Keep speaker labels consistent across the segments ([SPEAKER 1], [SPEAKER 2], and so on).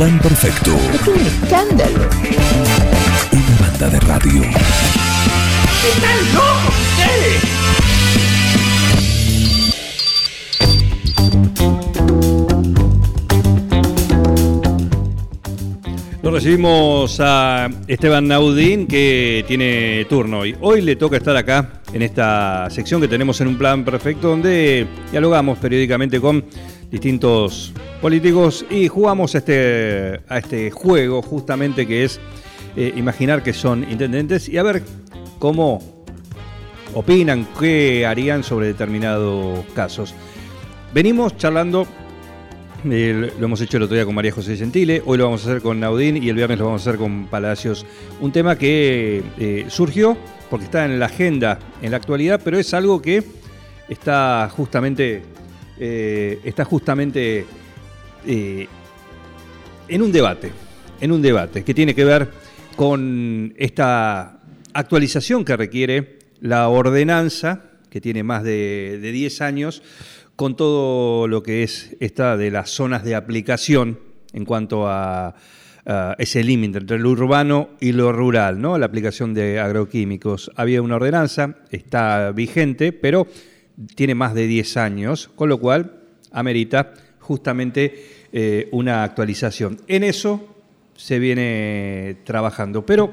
[SPEAKER 1] plan perfecto.
[SPEAKER 2] Es un escándalo.
[SPEAKER 1] Una banda de radio.
[SPEAKER 3] ¡Están locos ustedes!
[SPEAKER 4] Lo recibimos a Esteban Naudín que tiene turno hoy. Hoy le toca estar acá en esta sección que tenemos en un plan perfecto donde dialogamos periódicamente con distintos políticos y jugamos este, a este juego justamente que es eh, imaginar que son intendentes y a ver cómo opinan, qué harían sobre determinados casos. Venimos charlando lo hemos hecho el otro día con María José Gentile, hoy lo vamos a hacer con Naudín y el viernes lo vamos a hacer con Palacios. Un tema que eh, surgió porque está en la agenda en la actualidad, pero es algo que está justamente, eh, está justamente en un debate, en un debate que tiene que ver con esta actualización que requiere la ordenanza, que tiene más de, de 10 años, con todo lo que es esta de las zonas de aplicación en cuanto a, ese límite entre lo urbano y lo rural, ¿no? La aplicación de agroquímicos. Había una ordenanza, está vigente, pero tiene más de 10 años, con lo cual amerita justamente eh, una actualización. En eso se viene trabajando, pero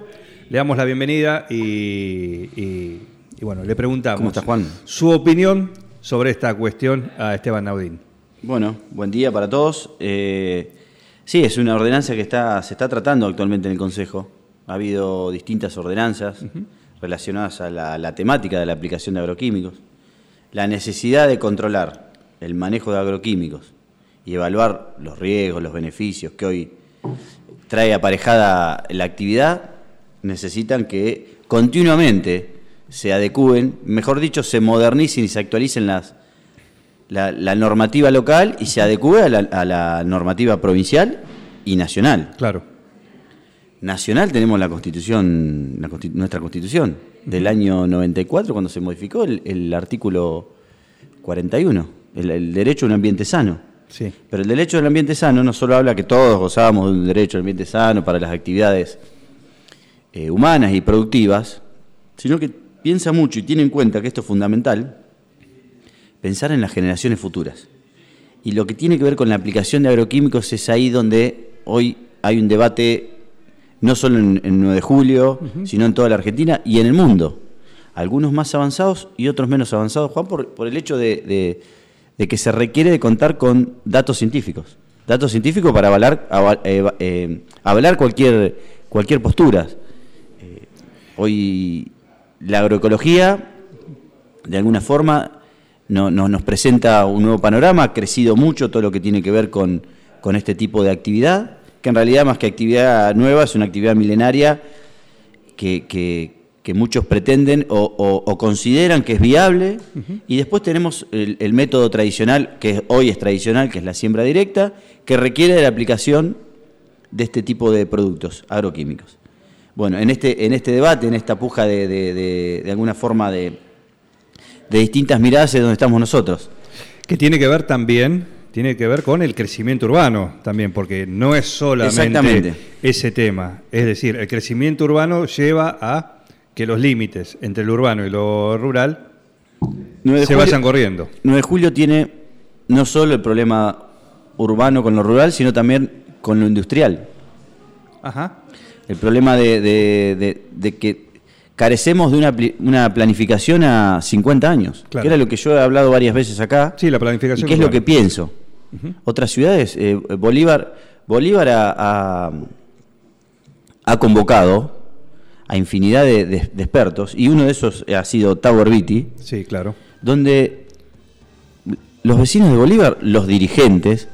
[SPEAKER 4] le damos la bienvenida y, bueno, le preguntamos
[SPEAKER 5] ¿Cómo está, Juan?
[SPEAKER 4] su opinión sobre esta cuestión a Esteban Naudín.
[SPEAKER 5] Bueno, buen día para todos. Eh, sí, es una ordenanza que está, se está tratando actualmente en el Consejo. Ha habido distintas ordenanzas relacionadas a la, temática de la aplicación de agroquímicos. La necesidad de controlar el manejo de agroquímicos y evaluar los riesgos, los beneficios que hoy trae aparejada la actividad, necesitan que continuamente se adecúen, mejor dicho, se modernicen y se actualicen las, la, normativa local y se adecúe a la, normativa provincial y nacional.
[SPEAKER 4] Claro.
[SPEAKER 5] Nacional tenemos la constitución, nuestra constitución del año 94 cuando se modificó el, artículo 41, el, derecho a un ambiente sano.
[SPEAKER 4] Sí.
[SPEAKER 5] Pero el derecho al ambiente sano no solo habla que todos gozábamos de un derecho al ambiente sano para las actividades eh, humanas y productivas, sino que piensa mucho y tiene en cuenta que esto es fundamental, pensar en las generaciones futuras. Y lo que tiene que ver con la aplicación de agroquímicos es ahí donde hoy hay un debate, no solo en, 9 de julio, sino en toda la Argentina y en el mundo. Algunos más avanzados y otros menos avanzados, Juan, por, el hecho de, que se requiere de contar con datos científicos. Datos científicos para avalar, eh, avalar cualquier, cualquier postura. Eh, hoy la agroecología, de alguna forma, no, nos presenta un nuevo panorama, ha crecido mucho todo lo que tiene que ver con, este tipo de actividad, que en realidad más que actividad nueva es una actividad milenaria que, muchos pretenden o, consideran que es viable, y después tenemos el, el, método tradicional, que hoy es tradicional, que es la siembra directa, que requiere de la aplicación de este tipo de productos agroquímicos. Bueno, en este, en este debate, en esta puja de, de, alguna forma de, distintas miradas es donde estamos nosotros.
[SPEAKER 4] Que tiene que ver también, tiene que ver con el crecimiento urbano también, porque no es solamente ese tema. Es decir, el crecimiento urbano lleva a que los límites entre lo urbano y lo rural se vayan corriendo.
[SPEAKER 5] 9 de julio tiene no solo el problema urbano con lo rural, sino también con lo industrial.
[SPEAKER 4] Ajá
[SPEAKER 5] el problema de, que carecemos de una, una, planificación a 50 años, que era lo que yo he hablado varias veces acá.
[SPEAKER 4] Sí, la planificación.
[SPEAKER 5] Y que es lo que pienso. Otras ciudades, eh, Bolívar, Bolívar ha, convocado a infinidad de, expertos, y uno de esos ha sido Tower Beatty.
[SPEAKER 4] Sí, claro.
[SPEAKER 5] Donde los vecinos de Bolívar, los dirigentes,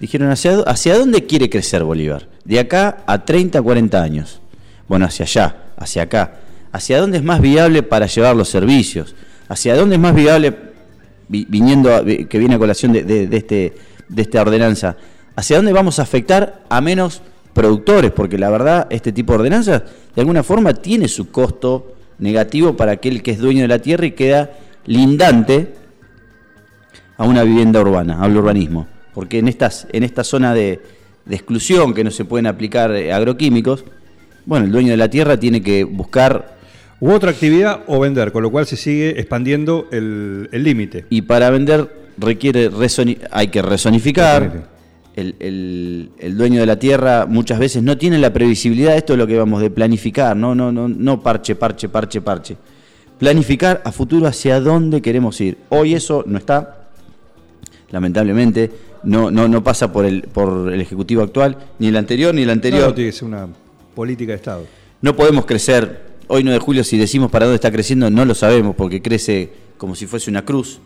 [SPEAKER 5] dijeron, ¿hacia, ¿hacia dónde quiere crecer Bolívar? De acá a 30, 40 años. Bueno, hacia allá, hacia acá. ¿Hacia dónde es más viable para llevar los servicios? ¿Hacia dónde es más viable, viniendo que viene a colación de, este, de esta ordenanza, hacia dónde vamos a afectar a menos productores? Porque la verdad, este tipo de ordenanzas, de alguna forma, tiene su costo negativo para aquel que es dueño de la tierra y queda lindante a una vivienda urbana, al urbanismo porque en, estas, en esta zona de, de exclusión, que no se pueden aplicar eh, agroquímicos, bueno, el dueño de la tierra tiene que buscar,
[SPEAKER 4] U otra actividad o vender, con lo cual se sigue expandiendo el límite.
[SPEAKER 5] y para vender requiere hay que resonificar. El, el- el dueño de la tierra muchas veces no tiene la previsibilidad, esto es lo que vamos de planificar, no, no, no, no parche, parche, parche, parche. Planificar a futuro hacia dónde queremos ir. Hoy eso no está, lamentablemente, no, no, no pasa por el, por el Ejecutivo actual, ni el anterior, ni el
[SPEAKER 4] No,
[SPEAKER 5] anterior.
[SPEAKER 4] no, tiene que ser una política de Estado.
[SPEAKER 5] No podemos crecer, hoy 9 de julio, si decimos para dónde está creciendo, no lo sabemos, porque crece como si fuese una cruz.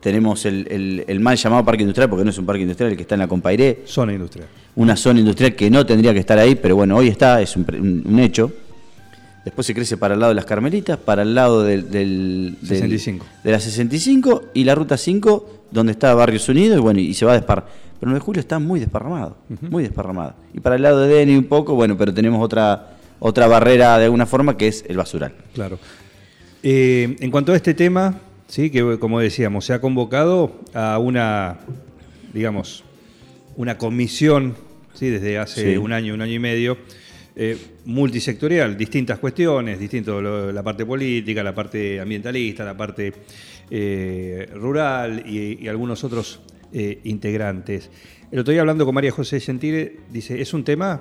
[SPEAKER 5] Tenemos el, el- el mal llamado parque industrial, porque no es un parque industrial el que está en la Compairé,
[SPEAKER 4] Zona industrial.
[SPEAKER 5] una zona industrial que no tendría que estar ahí, pero bueno, hoy está, es un, pre- un- un hecho. Después se crece para el lado de las Carmelitas, para el lado del, del- del-
[SPEAKER 4] 65.
[SPEAKER 5] de la 65 y la ruta 5, donde está Barrios Unidos, y bueno, y se va a despar. Pero 9 de julio está muy desparramado, muy desparramado. Y para el lado de Deni un poco, bueno, pero tenemos otra, otra barrera de alguna forma que es el basural.
[SPEAKER 4] Claro. Eh, en cuanto a este tema, sí, que como decíamos, se ha convocado a una, digamos, una comisión, sí, desde hace
[SPEAKER 5] Sí.
[SPEAKER 4] un año, un año y medio, eh, multisectorial, distintas cuestiones, distinto lo- la parte política, la parte ambientalista, la parte eh, rural y, y algunos otros eh, integrantes. El otro día hablando con María José Gentile, dice, es un tema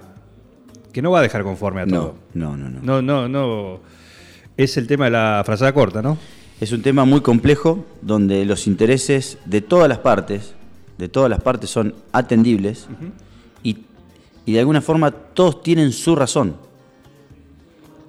[SPEAKER 4] que no va a dejar conforme a todo.
[SPEAKER 5] No, no, no, no.
[SPEAKER 4] No, no, no. Es el tema de la frazada corta, ¿no?
[SPEAKER 5] Es un tema muy complejo donde los intereses de todas las partes, de todas las partes son atendibles y, y de alguna forma todos tienen su razón.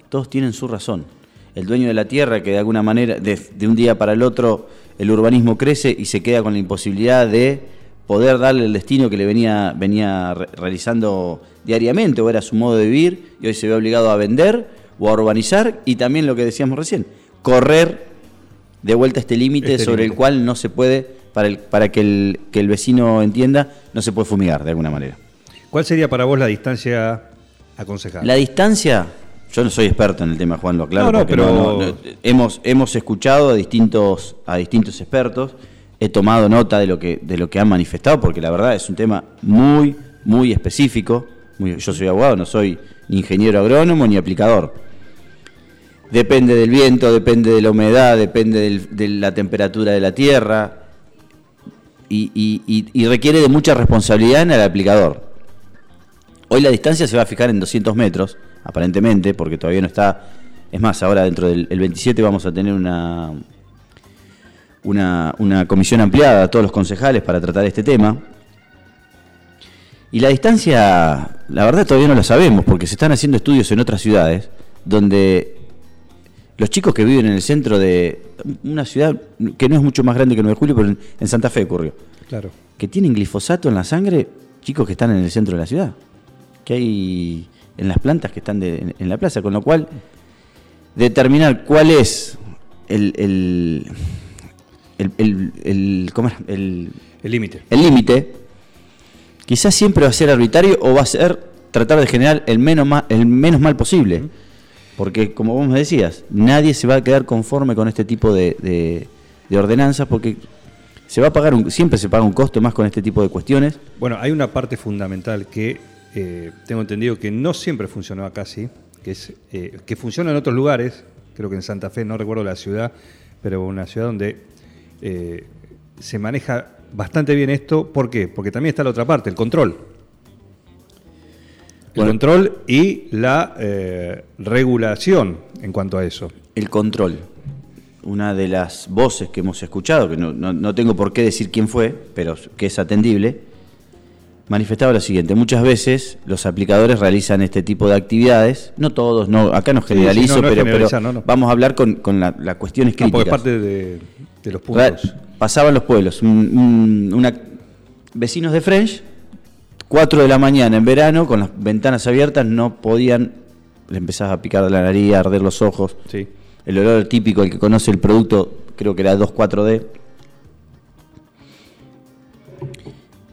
[SPEAKER 5] Todos tienen su razón. El dueño de la tierra que de alguna manera, de, de un día para el otro, el urbanismo crece y se queda con la imposibilidad de poder darle el destino que le venía, venía re- realizando diariamente, o era su modo de vivir, y hoy se ve obligado a vender o a urbanizar, y también lo que decíamos recién, correr de vuelta este límite
[SPEAKER 4] Este
[SPEAKER 5] sobre el cual no se puede, para, el, para que, el, que el vecino entienda, no se puede fumigar de alguna manera.
[SPEAKER 4] ¿Cuál sería para vos la distancia aconsejable?
[SPEAKER 5] La distancia, yo no soy experto en el tema, Juan, lo aclaro,
[SPEAKER 4] No, no, pero-
[SPEAKER 5] hemos, hemos escuchado a distintos, a distintos expertos, he tomado nota de lo, que, de lo que han manifestado, porque la verdad es un tema muy, muy específico. Muy- yo soy abogado, no soy ni ingeniero agrónomo ni aplicador. Depende del viento, depende de la humedad, depende del- de la temperatura de la tierra y, y- y- requiere de mucha responsabilidad en el aplicador. Hoy la distancia se va a fijar en 200 metros, aparentemente, porque todavía no está. Es más, ahora dentro del el 27 vamos a tener una, una, una comisión ampliada a todos los concejales para tratar este tema. Y la distancia, la verdad todavía no la sabemos, porque se están haciendo estudios en otras ciudades, donde los chicos que viven en el centro de una ciudad que no es mucho más grande que 9 de julio, pero en, Santa Fe ocurrió,
[SPEAKER 4] Claro.
[SPEAKER 5] que tienen glifosato en la sangre, chicos que están en el centro de la ciudad, que hay en las plantas que están de- en, en la plaza, con lo cual determinar cuál es el, el, el, el- el- ¿cómo era? el-
[SPEAKER 4] El límite.
[SPEAKER 5] el límite, quizás siempre va a ser arbitrario o va a ser tratar de generar el menos, ma- el menos mal posible. Porque, como vos me decías, nadie se va a quedar conforme con este tipo de, de- de ordenanzas porque se va a pagar un, siempre se paga un costo más con este tipo de cuestiones.
[SPEAKER 4] Bueno, hay una parte fundamental que eh, tengo entendido que no siempre funcionó acá, sí, que es eh, que funciona en otros lugares, creo que en Santa Fe, no recuerdo la ciudad, pero una ciudad donde eh, se maneja bastante bien esto. ¿Por qué? Porque también está la otra parte, el control. El
[SPEAKER 5] Bueno.
[SPEAKER 4] control y la eh, regulación en cuanto a eso.
[SPEAKER 5] El control. Una de las voces que hemos escuchado, que no, no- no tengo por qué decir quién fue, pero que es atendible, manifestaba lo siguiente. Muchas veces los aplicadores realizan este tipo de actividades, no todos, no, acá no
[SPEAKER 4] sí,
[SPEAKER 5] generalizo,
[SPEAKER 4] no, no es
[SPEAKER 5] pero, pero vamos a hablar con, con la- cuestiones
[SPEAKER 4] No,
[SPEAKER 5] críticas.
[SPEAKER 4] porque es parte de, de los.
[SPEAKER 5] Pasaban los pueblos, un- un- una, vecinos de French, 4 de la mañana en verano, con las ventanas abiertas, no podían, le empezaba a picar la nariz, a arder los ojos.
[SPEAKER 4] Sí.
[SPEAKER 5] El olor típico, el que conoce el producto, creo que era 2,4-D.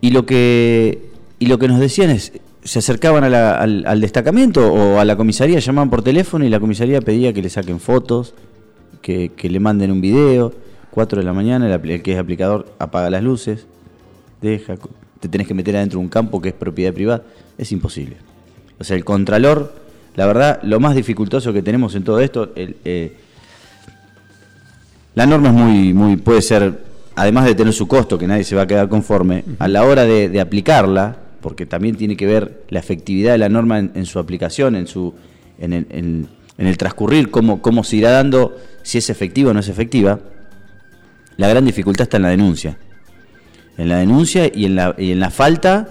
[SPEAKER 5] Y lo que, y lo que nos decían es, se acercaban a la- al, al destacamento o a la comisaría, llamaban por teléfono y la comisaría pedía que le saquen fotos, que, que le manden un video. 4 de la mañana, el, el que es aplicador apaga las luces, deja, te tenés que meter adentro de un campo que es propiedad privada. Es imposible. O sea, el contralor, la verdad, lo más dificultoso que tenemos en todo esto, el, eh, la norma es muy, muy, puede ser, además de tener su costo, que nadie se va a quedar conforme, a la hora de, de aplicarla, porque también tiene que ver la efectividad de la norma en, en su aplicación, en su, en el, en- en el transcurrir, cómo, cómo se irá dando, si es efectiva o no es efectiva. La gran dificultad está en la denuncia. En la denuncia y en la, y en la falta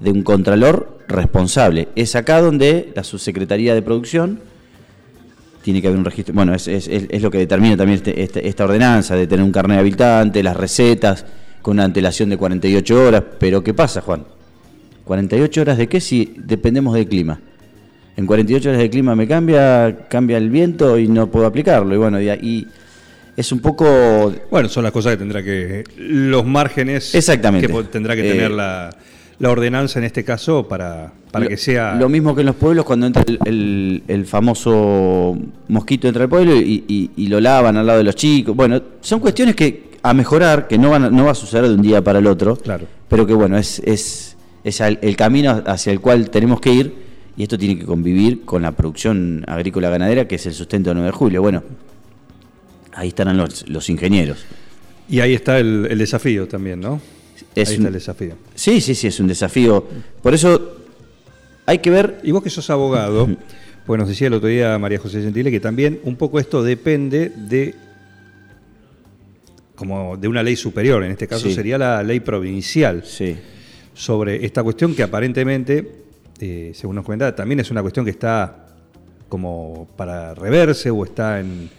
[SPEAKER 5] de un contralor responsable. Es acá donde la subsecretaría de producción tiene que haber un registro. Bueno, es, es- lo que determina también este- este- esta ordenanza de tener un carnet habilitante, las recetas, con una antelación de 48 horas. Pero ¿qué pasa, Juan? ¿48 horas de qué si dependemos del clima? En 48 horas de clima me cambia, cambia el viento y no puedo aplicarlo. Y bueno, y es un poco
[SPEAKER 4] Bueno, son las cosas que tendrá que. Los márgenes.
[SPEAKER 5] Exactamente.
[SPEAKER 4] Que tendrá que
[SPEAKER 5] Eh,
[SPEAKER 4] tener la, la ordenanza en este caso para, para
[SPEAKER 5] Lo-
[SPEAKER 4] que sea.
[SPEAKER 5] Lo mismo que en los pueblos cuando entra el, el- el famoso mosquito entra al pueblo y, y- y lo lavan al lado de los chicos. Bueno, son cuestiones que a mejorar, que no van a- no va a suceder de un día para el otro.
[SPEAKER 4] Claro.
[SPEAKER 5] Pero que bueno, es, es, es el camino hacia el cual tenemos que ir y esto tiene que convivir con la producción agrícola ganadera que es el sustento del 9 de julio. Bueno, ahí estarán los, los ingenieros.
[SPEAKER 4] Y ahí está el, el desafío también, ¿no?
[SPEAKER 5] Es
[SPEAKER 4] ahí
[SPEAKER 5] un-
[SPEAKER 4] está el desafío.
[SPEAKER 5] Sí, sí, sí, es un desafío. Por eso hay que ver
[SPEAKER 4] Y vos que sos abogado, pues nos decía el otro día María José Gentile que también un poco esto depende de como de una ley superior, en este caso
[SPEAKER 5] Sí.
[SPEAKER 4] sería la ley provincial
[SPEAKER 5] Sí.
[SPEAKER 4] sobre esta cuestión que aparentemente, eh, según nos comentaba, también es una cuestión que está como para reverse o está en,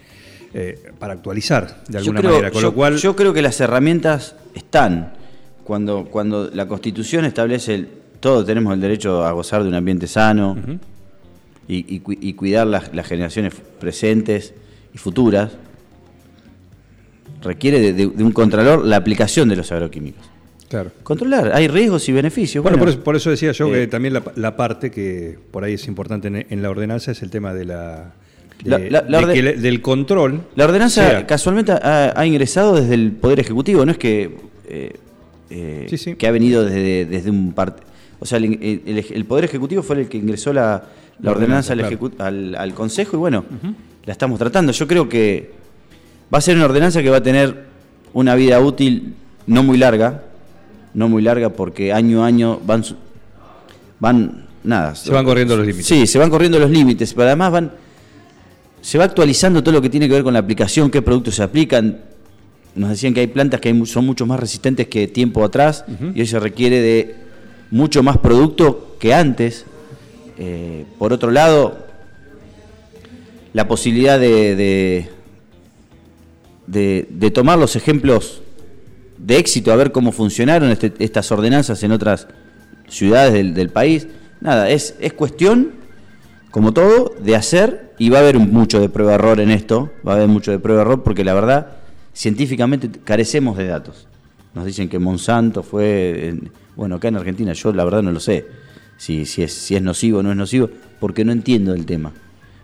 [SPEAKER 4] eh, para actualizar de alguna
[SPEAKER 5] creo-
[SPEAKER 4] manera. Con
[SPEAKER 5] yo-
[SPEAKER 4] lo cual,
[SPEAKER 5] yo creo que las herramientas están. Cuando, cuando la Constitución establece, el, todos tenemos el derecho a gozar de un ambiente sano y, y cu- y cuidar las, las generaciones presentes y futuras, requiere de, de- de un contralor la aplicación de los agroquímicos.
[SPEAKER 4] claro.
[SPEAKER 5] Controlar, hay riesgos y beneficios.
[SPEAKER 4] Bueno,
[SPEAKER 5] bueno,
[SPEAKER 4] por, eso, por eso decía yo
[SPEAKER 5] eh,
[SPEAKER 4] que también la, la parte que por ahí es importante en, en la ordenanza es el tema de la, de-
[SPEAKER 5] La- la- la
[SPEAKER 4] de
[SPEAKER 5] orde-
[SPEAKER 4] que le- del control.
[SPEAKER 5] La ordenanza
[SPEAKER 4] sea-
[SPEAKER 5] casualmente ha, ha ingresado desde el Poder Ejecutivo, no es que, eh, eh,
[SPEAKER 4] Sí, sí.
[SPEAKER 5] que ha venido desde, desde un parte. O sea, el, el- el- el Poder Ejecutivo fue el que ingresó la, ordenanza, al,
[SPEAKER 4] ordenanza,
[SPEAKER 5] al- al Consejo y bueno, la estamos tratando. Yo creo que va a ser una ordenanza que va a tener una vida útil no muy larga, no muy larga porque año a año van, van nada.
[SPEAKER 4] Se van corriendo los límites.
[SPEAKER 5] Sí, se van corriendo los límites, pero además van se va actualizando todo lo que tiene que ver con la aplicación, qué productos se aplican. Nos decían que hay plantas que son mucho más resistentes que tiempo atrás y hoy se requiere de mucho más producto que antes. Eh, por otro lado, la posibilidad de, de, de- de tomar los ejemplos de éxito, a ver cómo funcionaron este- estas ordenanzas en otras ciudades del, del país. Nada, es, es cuestión, como todo, de hacer y va a haber mucho de prueba-error en esto, va a haber mucho de prueba-error porque la verdad, científicamente carecemos de datos. Nos dicen que Monsanto fue, en- bueno, acá en Argentina yo la verdad no lo sé, si, si, es, si es nocivo o no es nocivo, porque no entiendo el tema,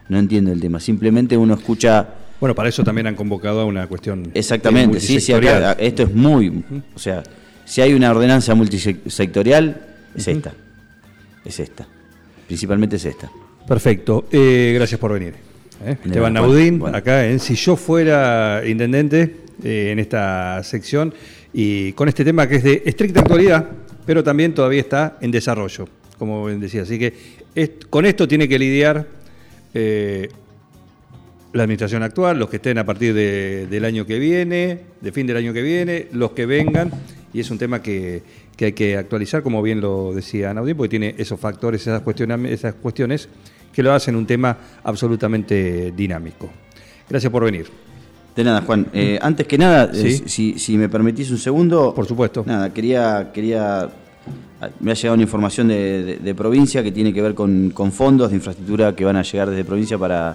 [SPEAKER 5] no entiendo el tema, simplemente uno escucha...
[SPEAKER 4] Bueno, para eso también han convocado a una cuestión.
[SPEAKER 5] Exactamente,
[SPEAKER 4] eh,
[SPEAKER 5] sí, sí, acá, esto es muy, o sea, si hay una ordenanza multisectorial, es esta, es esta, principalmente es esta.
[SPEAKER 4] Perfecto. Eh, gracias por venir. ¿eh? Esteban Naudín,
[SPEAKER 5] bueno.
[SPEAKER 4] acá en Si yo fuera intendente, eh, en esta sección, y con este tema que es de estricta actualidad, pero también todavía está en desarrollo, como bien decía. Así que est- con esto tiene que lidiar eh, la administración actual, los que estén a partir de- del año que viene, de fin del año que viene, los que vengan, y es un tema que, que hay que actualizar, como bien lo decía Naudín, porque tiene esos factores, esas, cuestiona- esas cuestiones que lo hacen un tema absolutamente dinámico. Gracias por venir.
[SPEAKER 5] De nada, Juan. Eh, antes que nada,
[SPEAKER 4] Sí.
[SPEAKER 5] eh, si, si me permitís un segundo.
[SPEAKER 4] Por supuesto.
[SPEAKER 5] Nada, quería. quería me ha llegado una información de, de- de provincia que tiene que ver con, con fondos de infraestructura que van a llegar desde provincia para,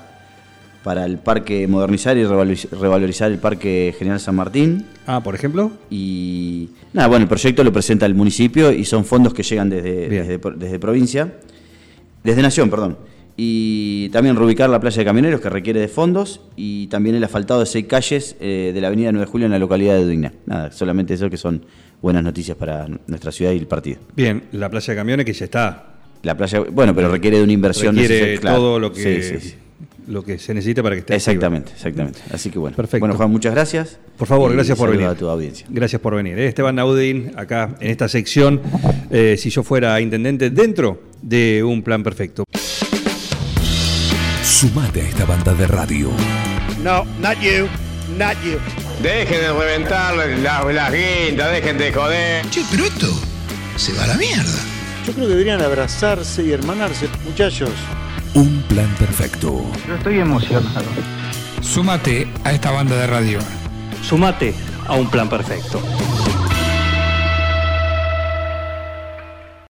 [SPEAKER 5] para el parque, modernizar y revaloriz- revalorizar el Parque General San Martín.
[SPEAKER 4] Ah, por ejemplo.
[SPEAKER 5] Y nada, bueno, el proyecto lo presenta el municipio y son fondos que llegan desde, desde provincia, desde Nación, perdón. Y también reubicar la playa de camioneros que requiere de fondos y también el asfaltado de seis calles eh, de la avenida 9 de Julio en la localidad de Duigna. Nada, solamente eso que son buenas noticias para nuestra ciudad y el partido.
[SPEAKER 4] Bien, la playa de camiones que ya está.
[SPEAKER 5] La playa, bueno, pero requiere de una inversión
[SPEAKER 4] Requiere
[SPEAKER 5] claro.
[SPEAKER 4] todo lo que,
[SPEAKER 5] Sí, sí, sí.
[SPEAKER 4] lo que se necesita para que esté activa.
[SPEAKER 5] Exactamente, exactamente. Así que bueno.
[SPEAKER 4] Perfecto.
[SPEAKER 5] Bueno, Juan, muchas gracias.
[SPEAKER 4] Por favor, gracias por venir.
[SPEAKER 5] a tu audiencia.
[SPEAKER 4] Gracias por venir. ¿eh? Esteban Naudín, acá en esta sección, eh, si yo fuera intendente, dentro de un plan perfecto.
[SPEAKER 1] Sumate a esta banda de radio.
[SPEAKER 3] No, not you. Not you.
[SPEAKER 2] Dejen de reventar las, las guindas, dejen de joder.
[SPEAKER 6] Che, pero esto se va a la mierda.
[SPEAKER 7] Yo creo que deberían abrazarse y hermanarse. Muchachos,
[SPEAKER 1] Un plan perfecto.
[SPEAKER 8] Yo estoy emocionado.
[SPEAKER 9] Súmate a esta banda de radio.
[SPEAKER 8] Sumate a un plan perfecto.